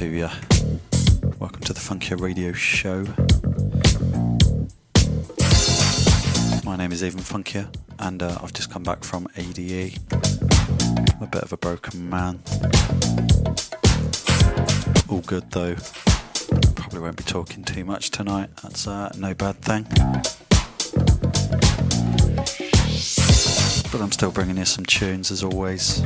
to you. Welcome to the Funkier Radio Show. My name is Even Funkier, and uh, I've just come back from ADE. I'm a bit of a broken man. All good though. Probably won't be talking too much tonight. That's uh, no bad thing. But I'm still bringing you some tunes as always.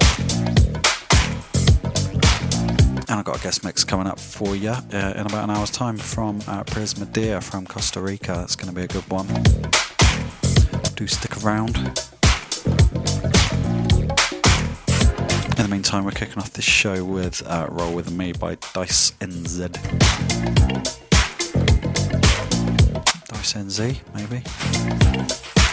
And I've got a guest mix coming up for you uh, in about an hour's time from uh, Prismadia from Costa Rica. That's going to be a good one. Do stick around. In the meantime, we're kicking off this show with uh, Roll With Me by Dice NZ. Dice NZ, maybe?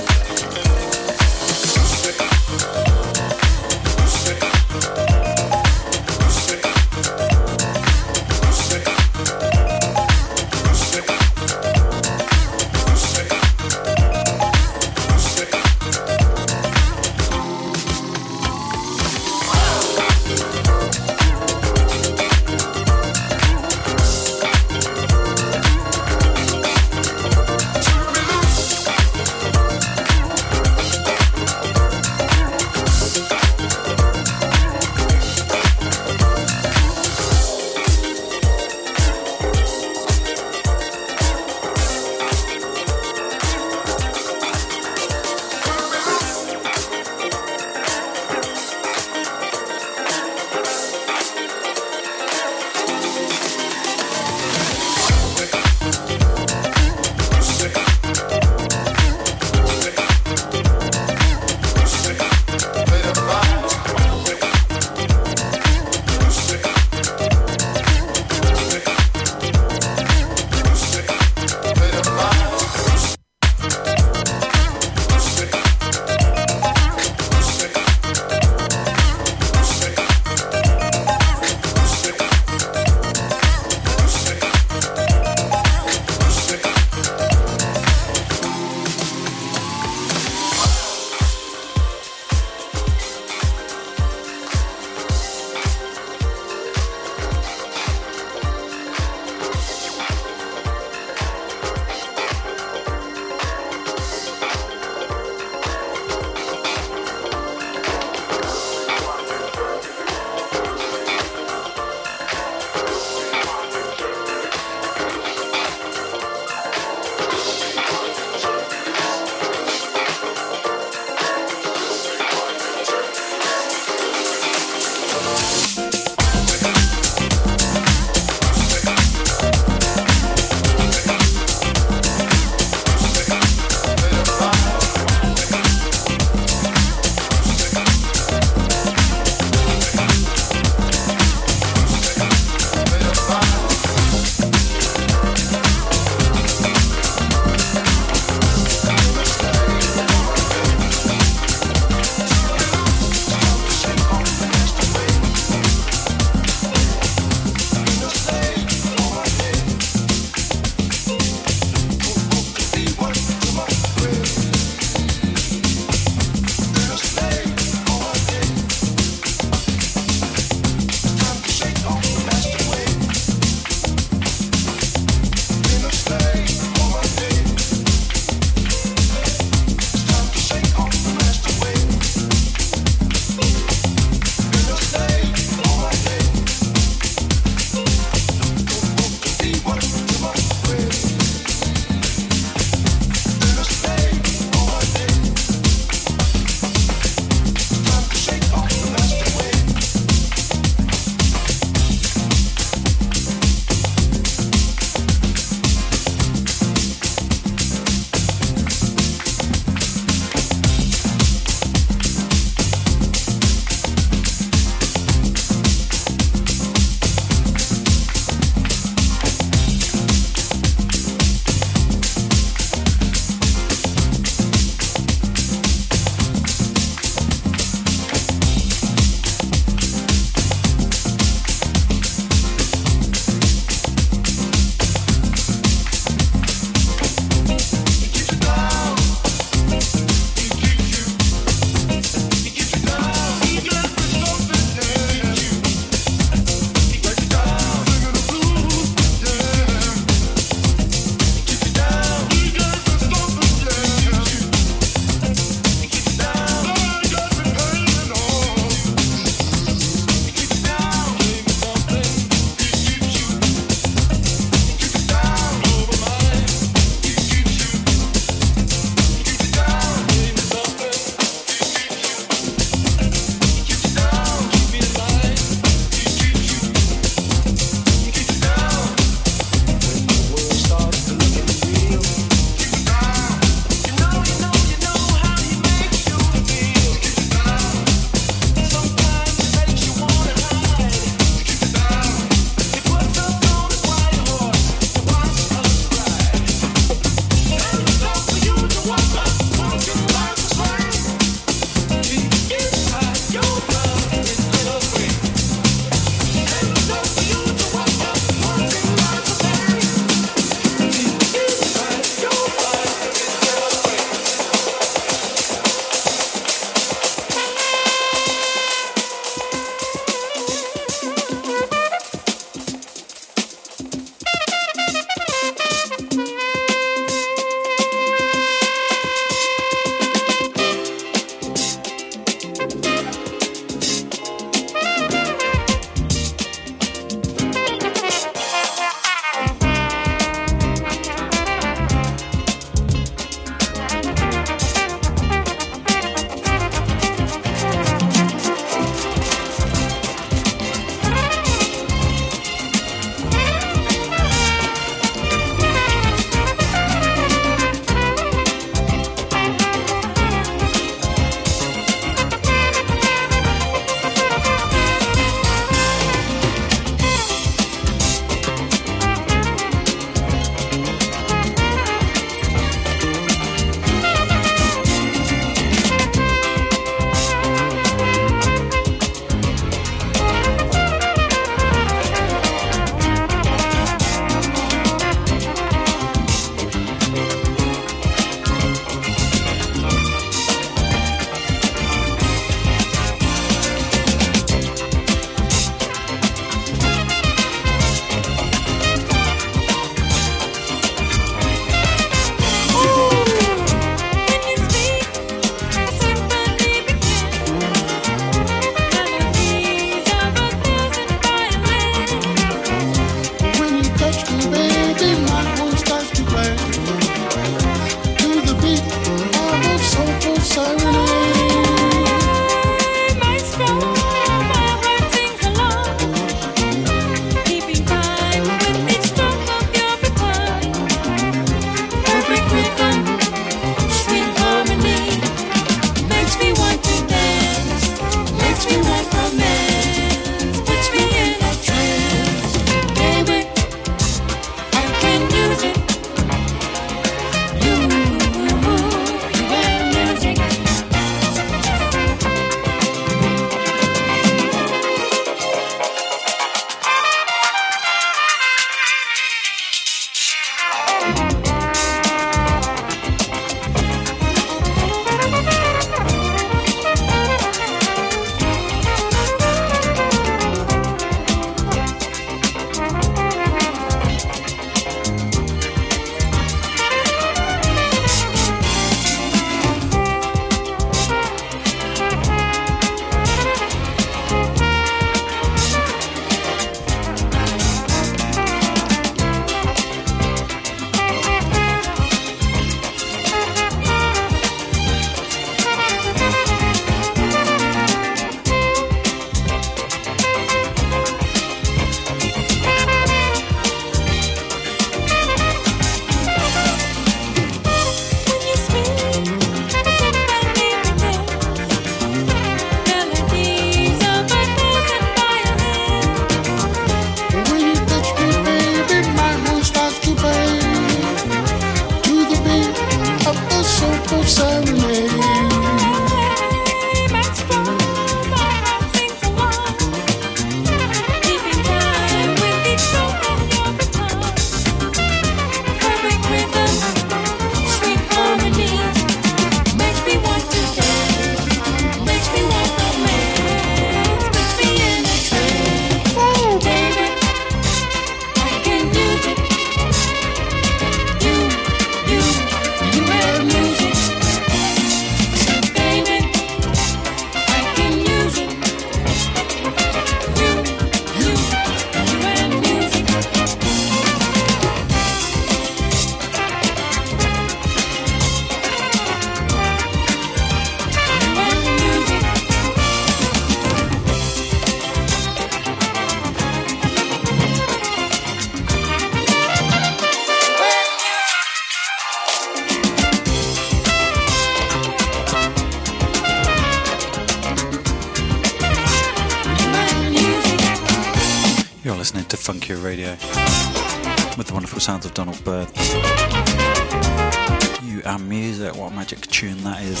Magic tune that is.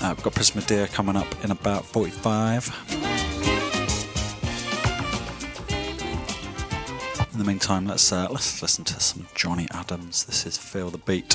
Uh, we've got Pris Medea coming up in about 45. In the meantime, let's uh, let's listen to some Johnny Adams. This is Feel the Beat.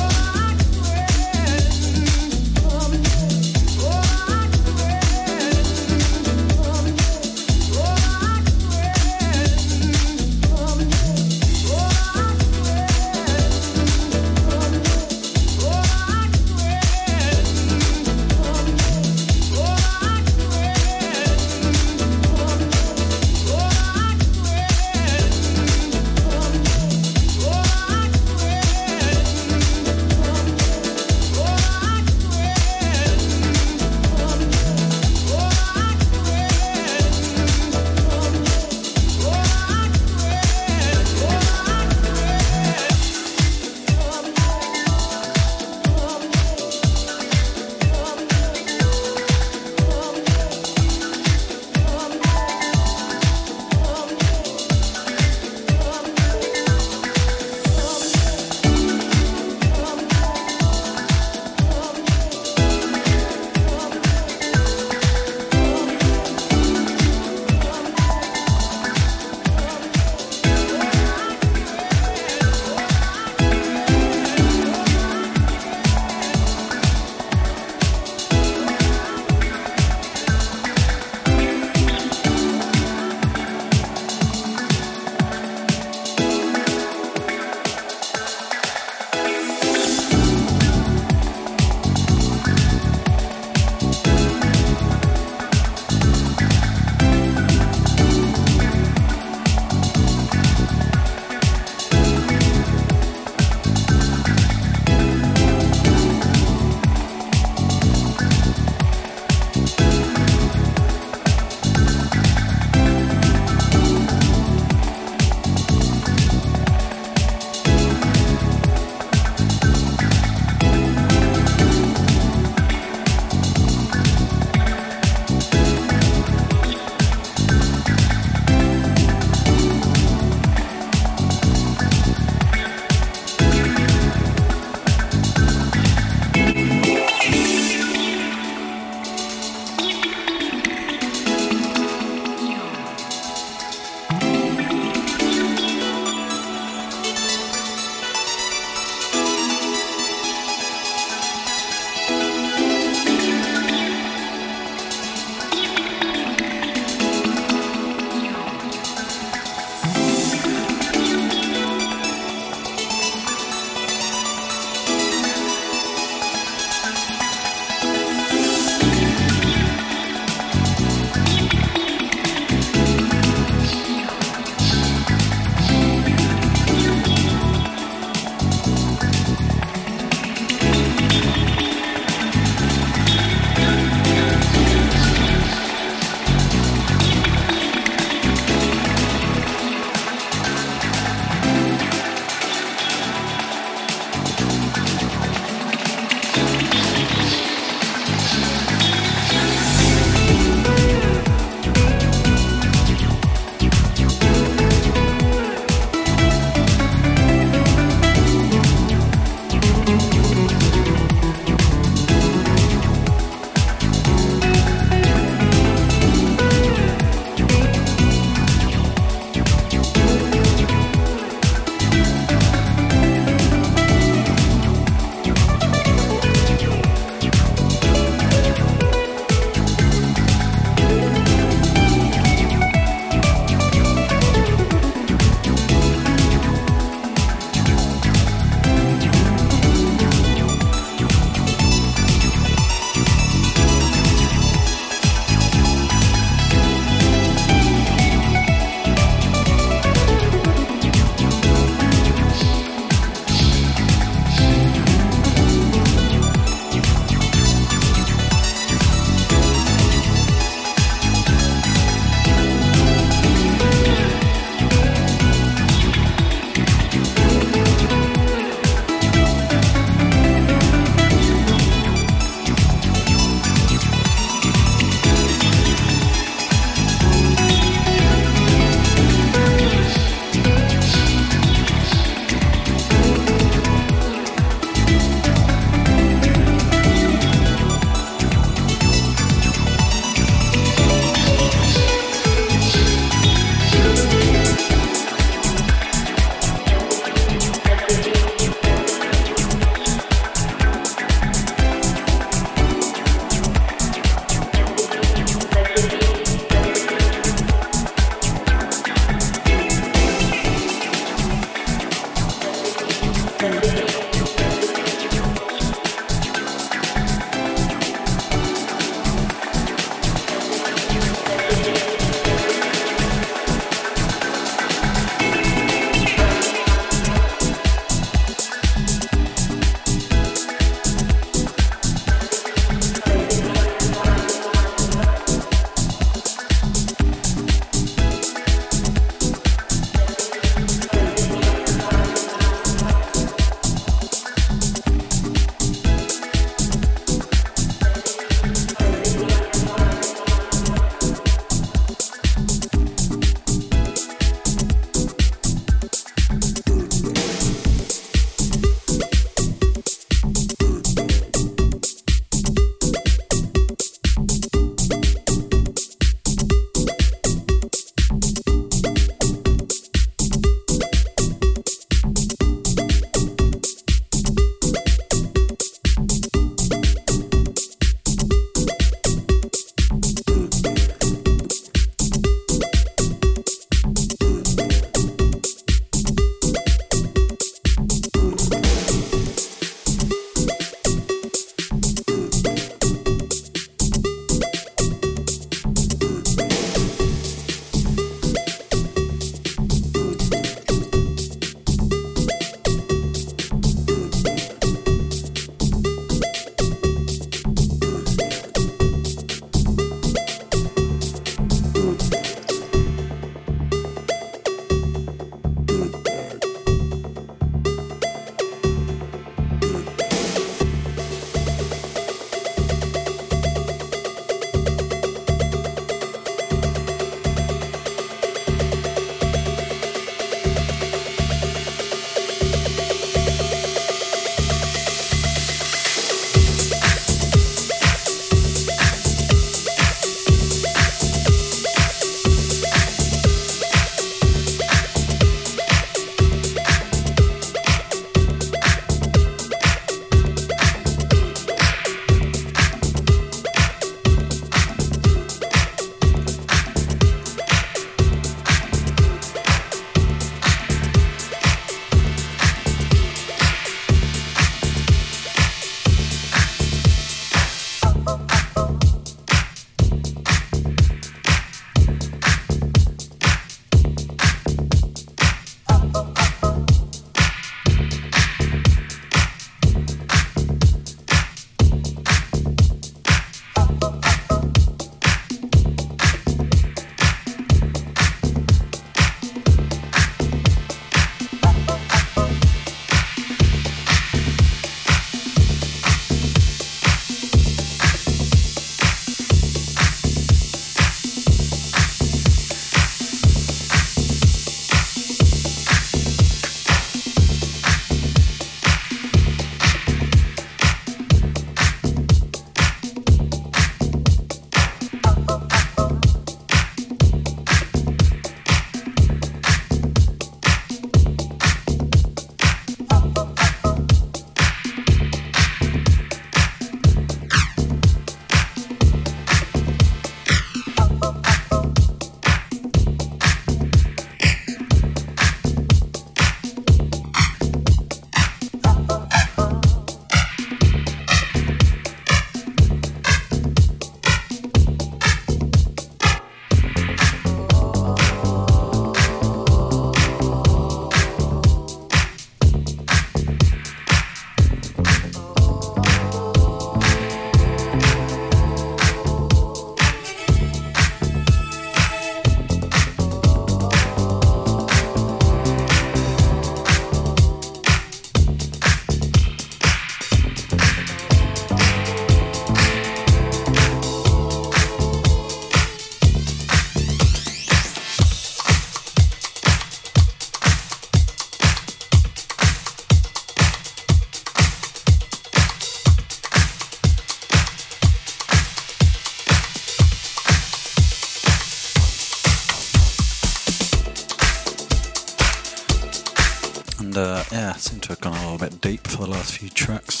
Little bit deep for the last few tracks.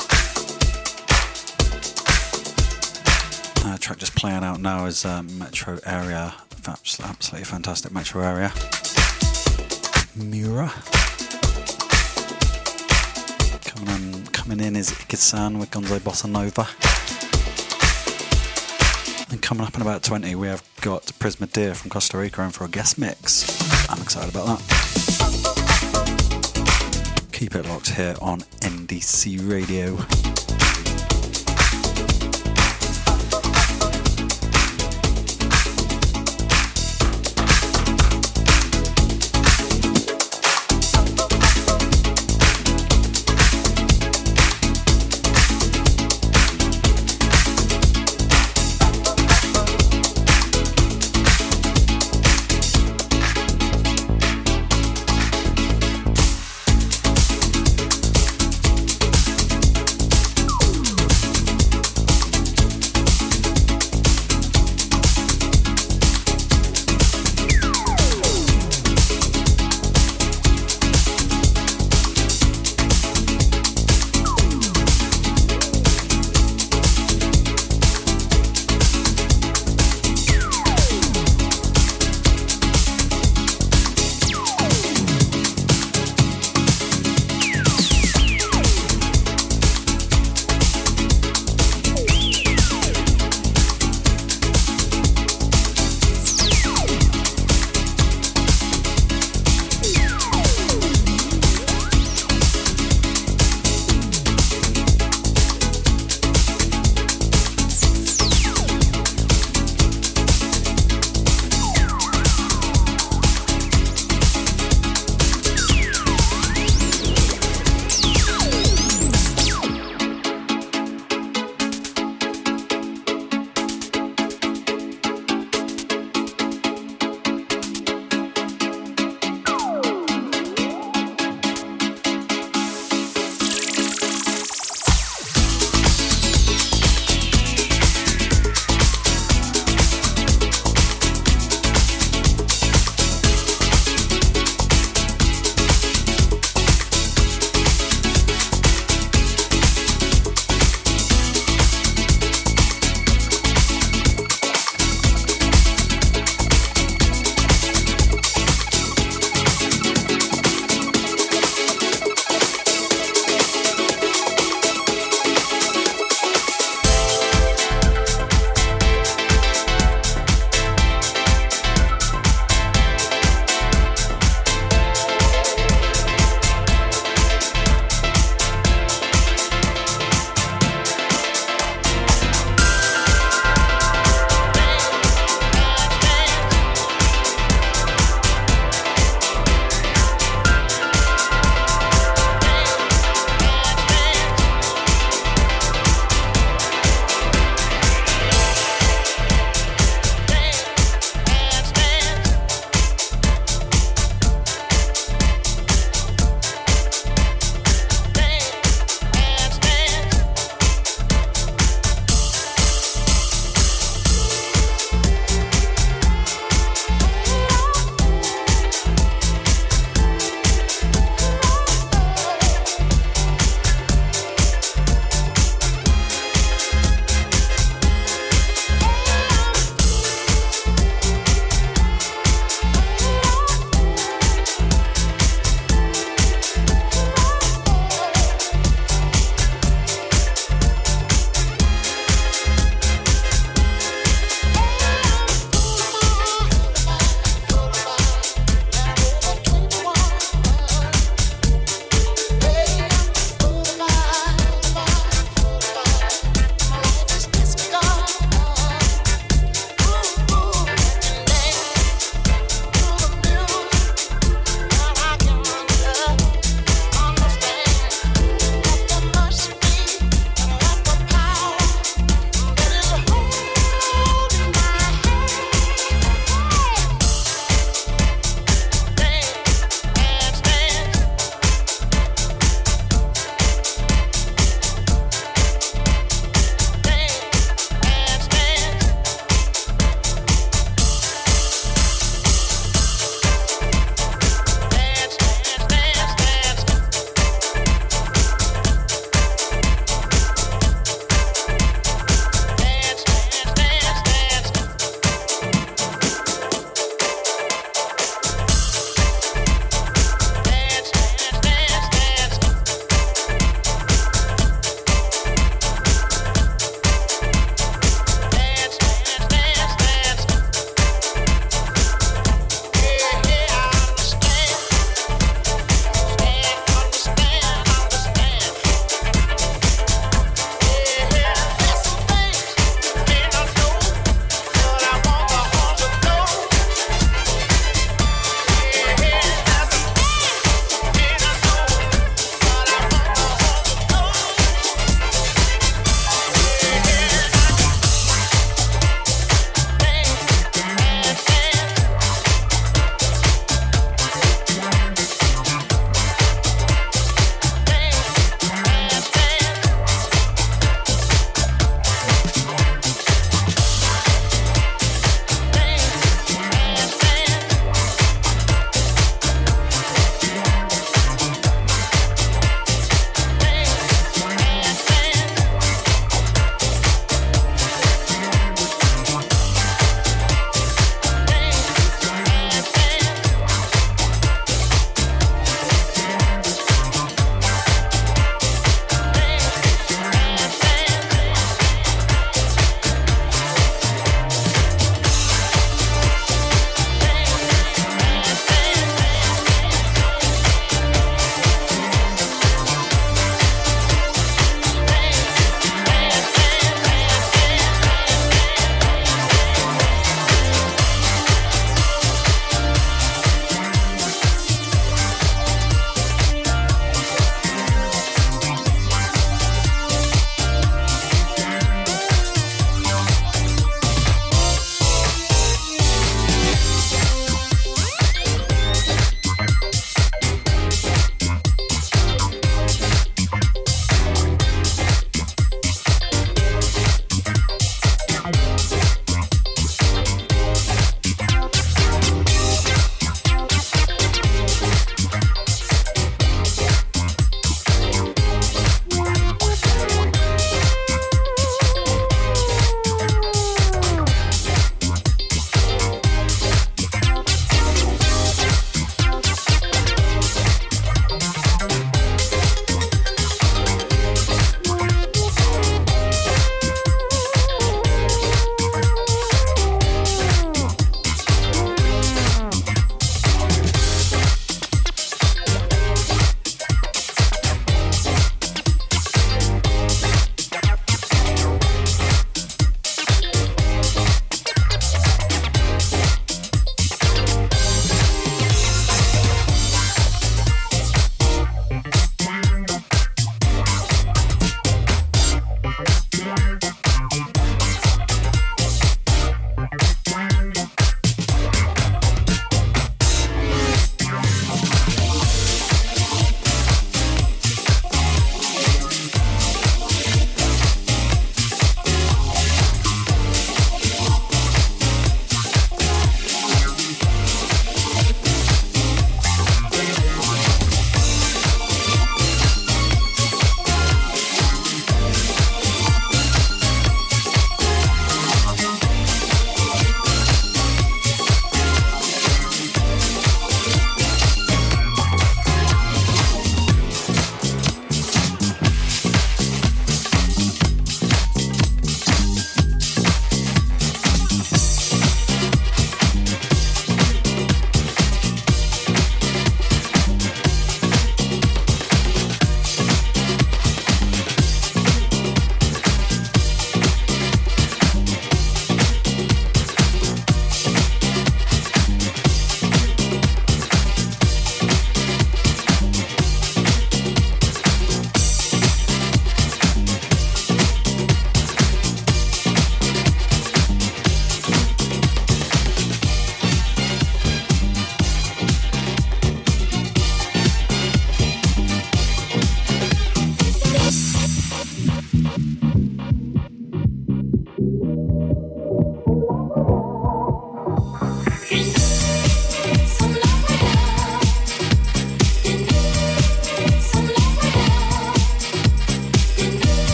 Uh, track just playing out now is uh, Metro Area. Absolutely fantastic Metro Area. Miura. Coming in, coming in is Ikisan with Gonzo Bossa Nova. And coming up in about 20, we have got Prismadia from Costa Rica in for a guest mix. I'm excited about that. Keep it locked here on NDC Radio.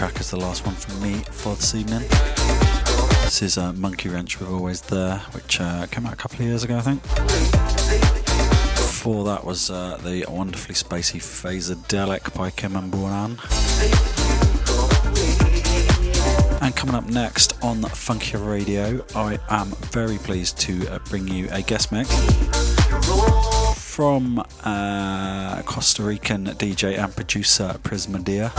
Track is the last one from me for this evening. This is uh, Monkey Wrench with Always There, which uh, came out a couple of years ago, I think. Before that was uh, the wonderfully spacey Phaserdelic by Kim and Buran. And coming up next on Funkier Radio, I am very pleased to uh, bring you a guest mix from uh, Costa Rican DJ and producer Prismadia.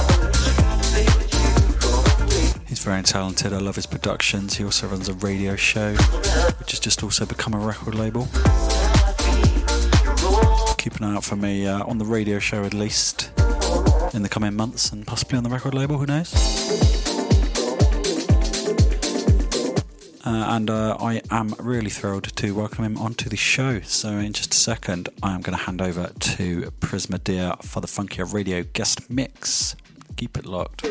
Very talented. I love his productions. He also runs a radio show, which has just also become a record label. Keep an eye out for me uh, on the radio show at least in the coming months and possibly on the record label, who knows? Uh, and uh, I am really thrilled to welcome him onto the show. So, in just a second, I am going to hand over to Prismadia for the Funkier Radio guest mix. Keep it locked.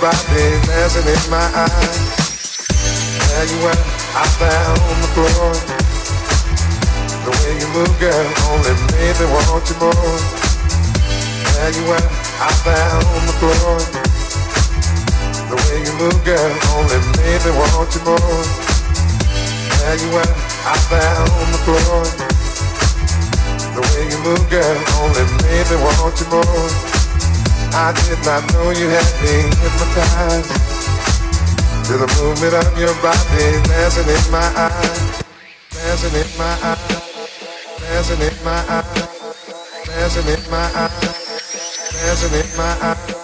body dancing in my eyes. Tell you what, I found on the floor. The way you move, girl, only made me want you more. There you what, I found on the floor. The way you move, girl, only made me want you more. There you what, I found on the floor. The way you move, girl, only made me want you more. I did not know you had been hypnotized. To the movement of your body Dancing in my eyes? Dancing in my eyes. Dancing in my eyes. Dancing in my eyes. Dancing in my eyes.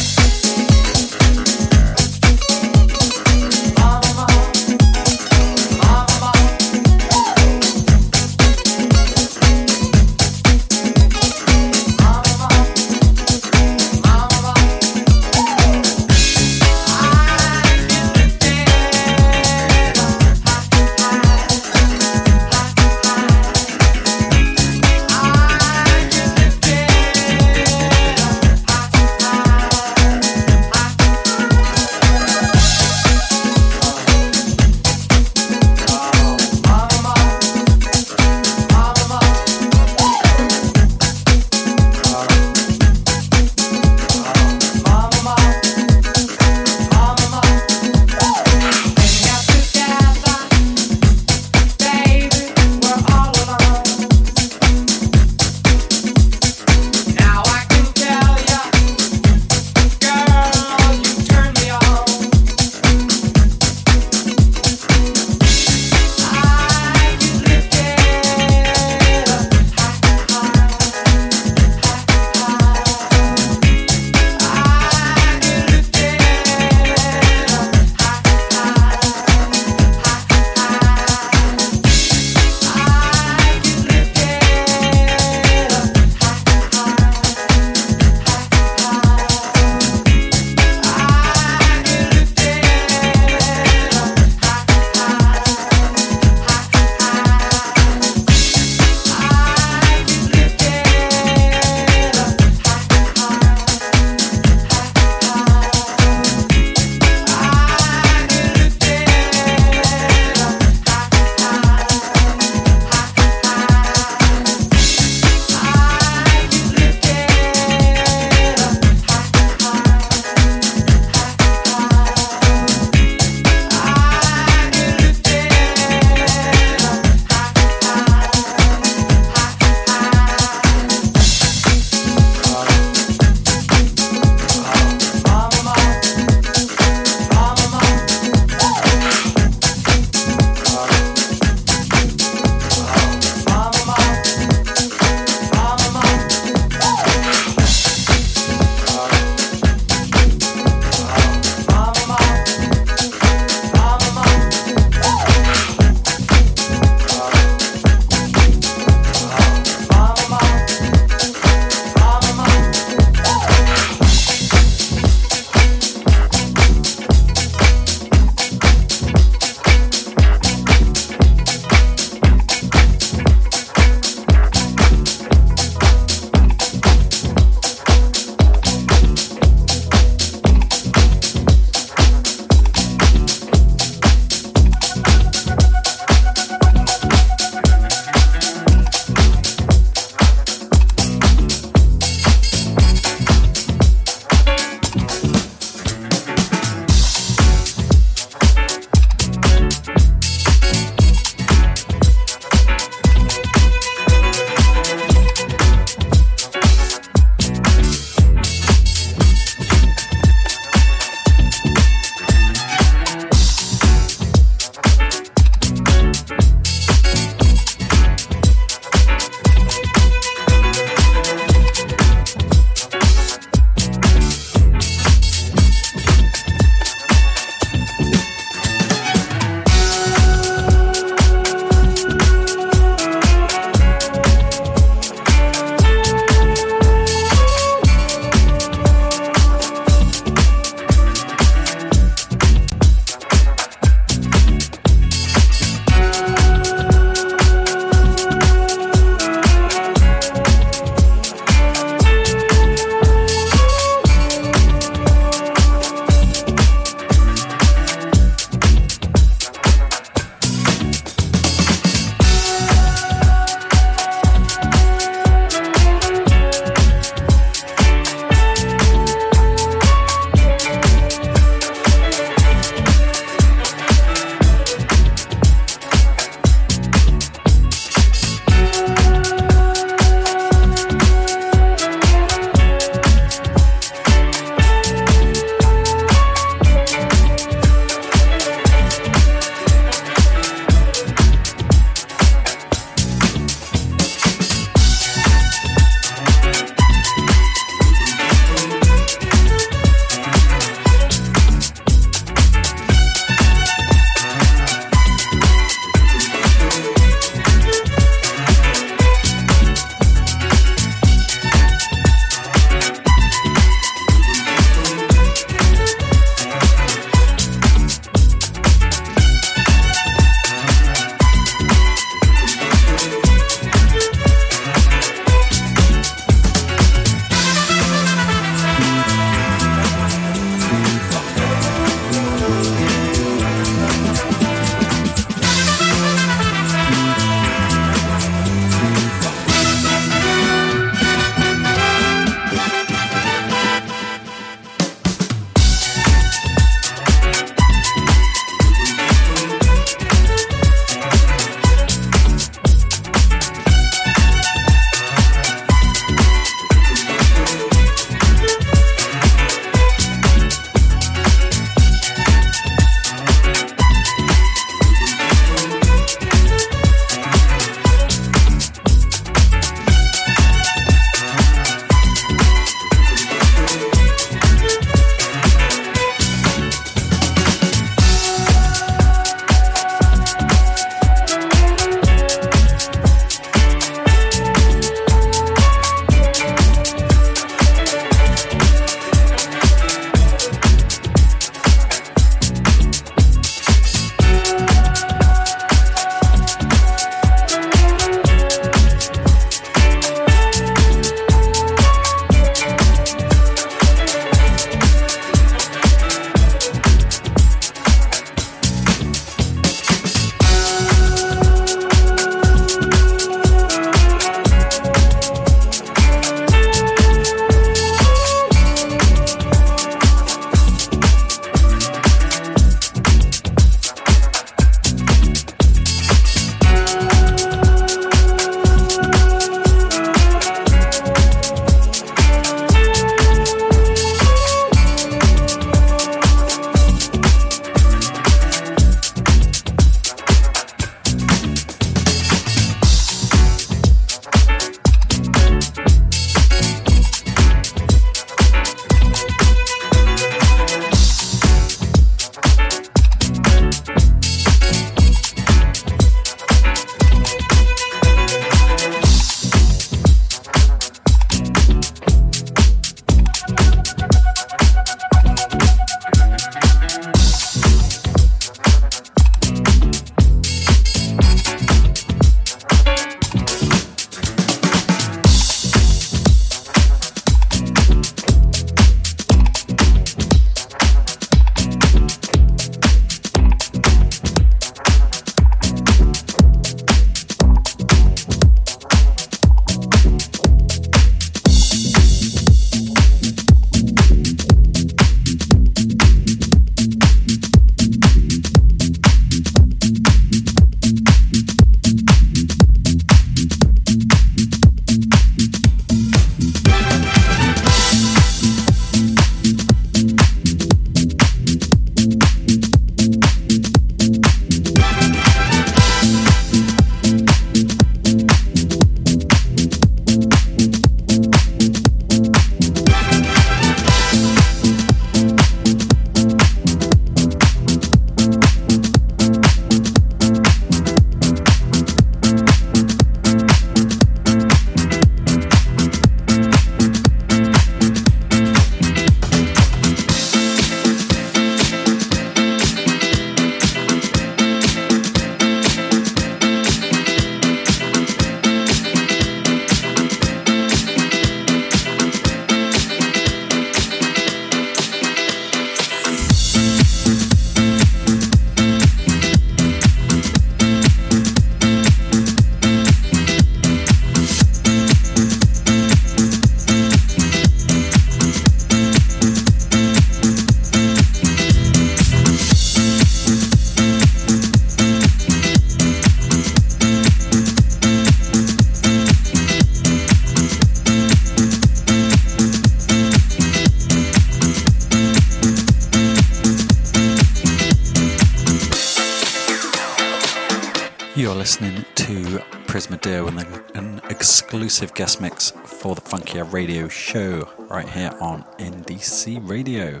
Guest mix for the Funkier Radio show right here on NDC Radio.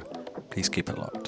Please keep it locked.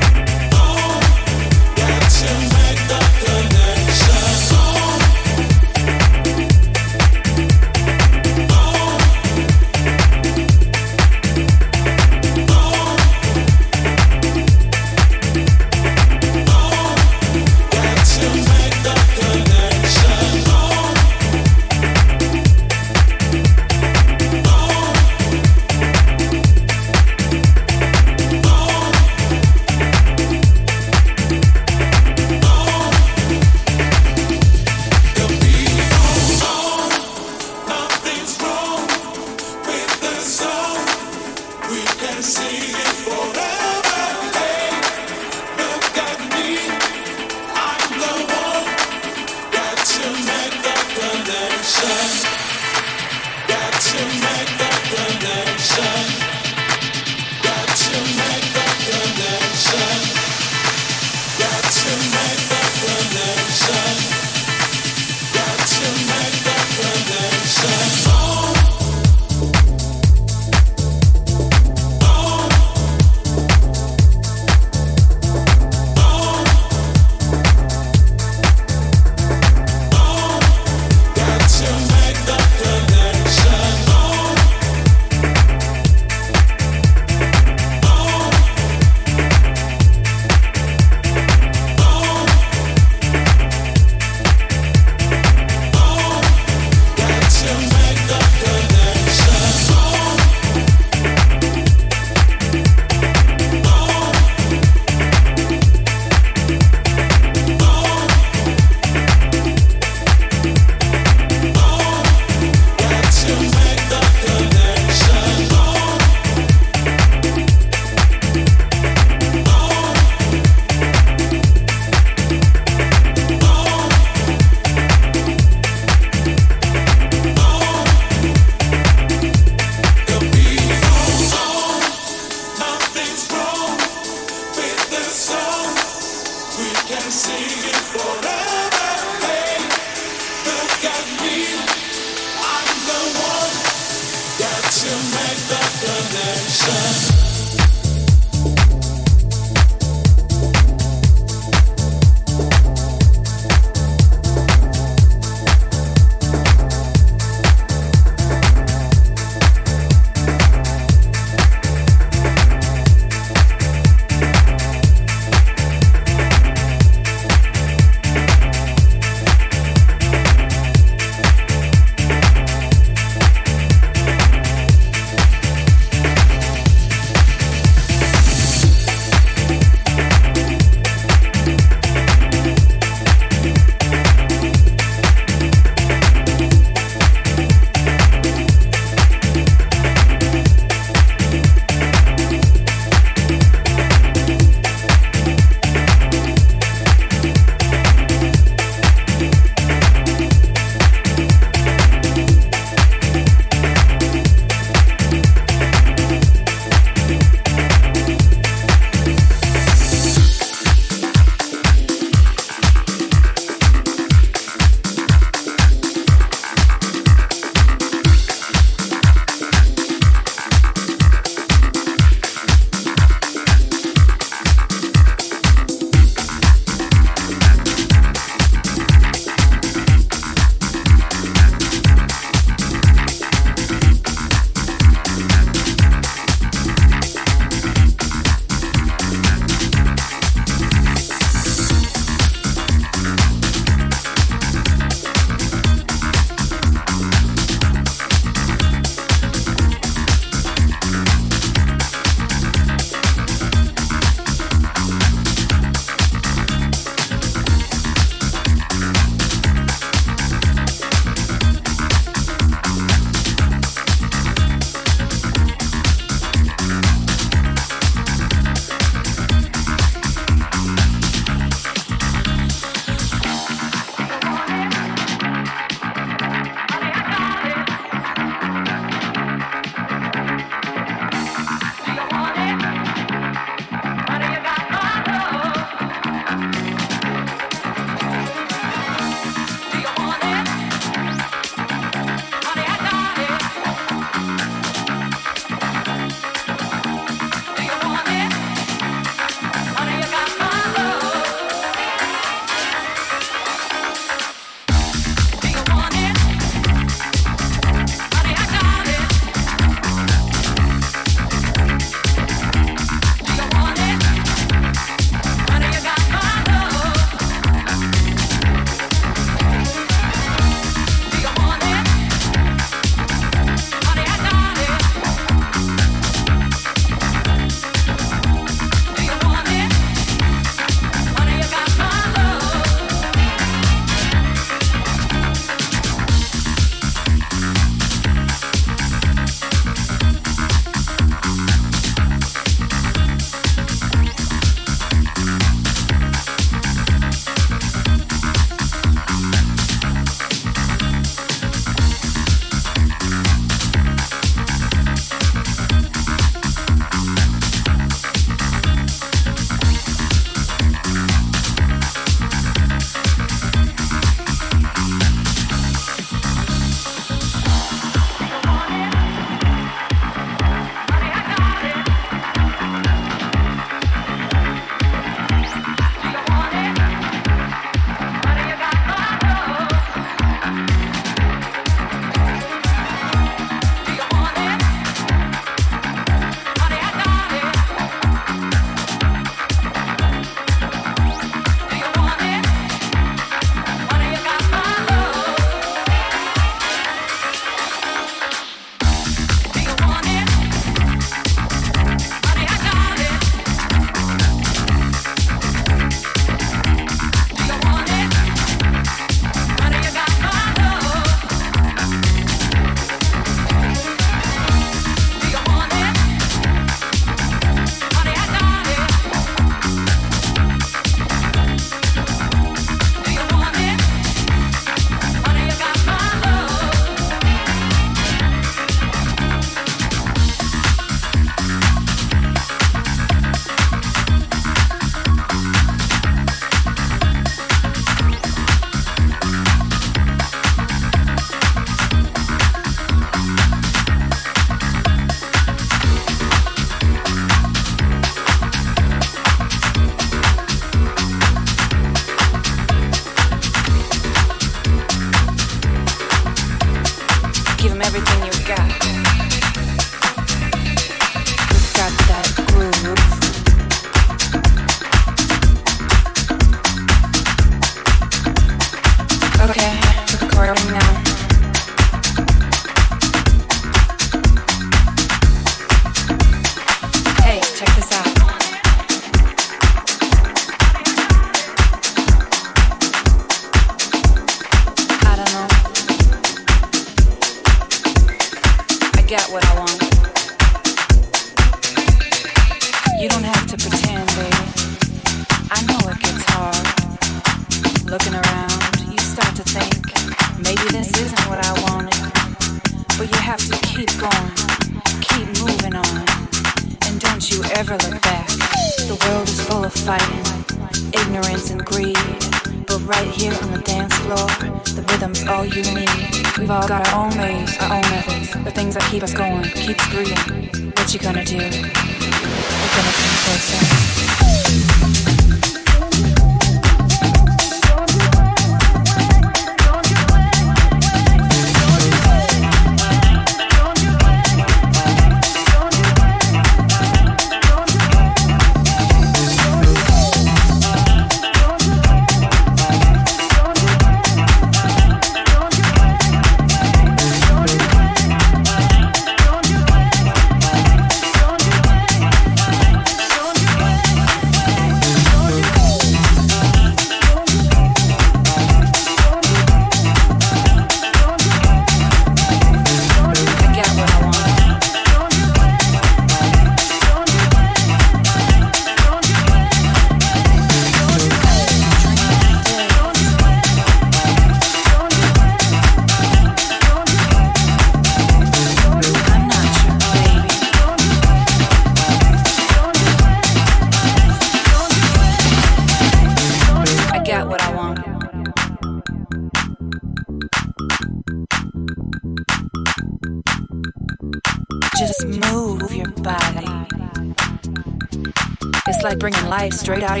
Straight out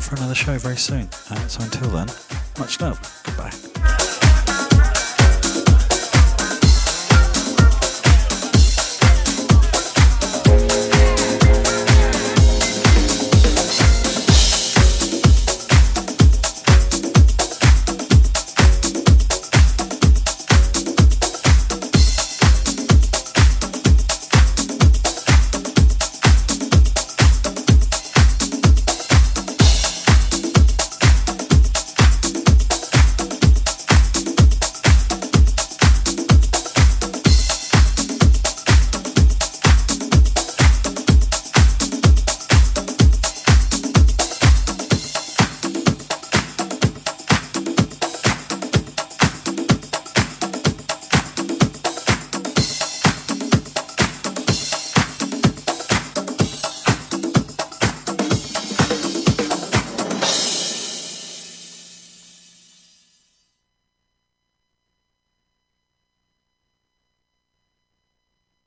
for another show very soon. Uh, so until then, much love.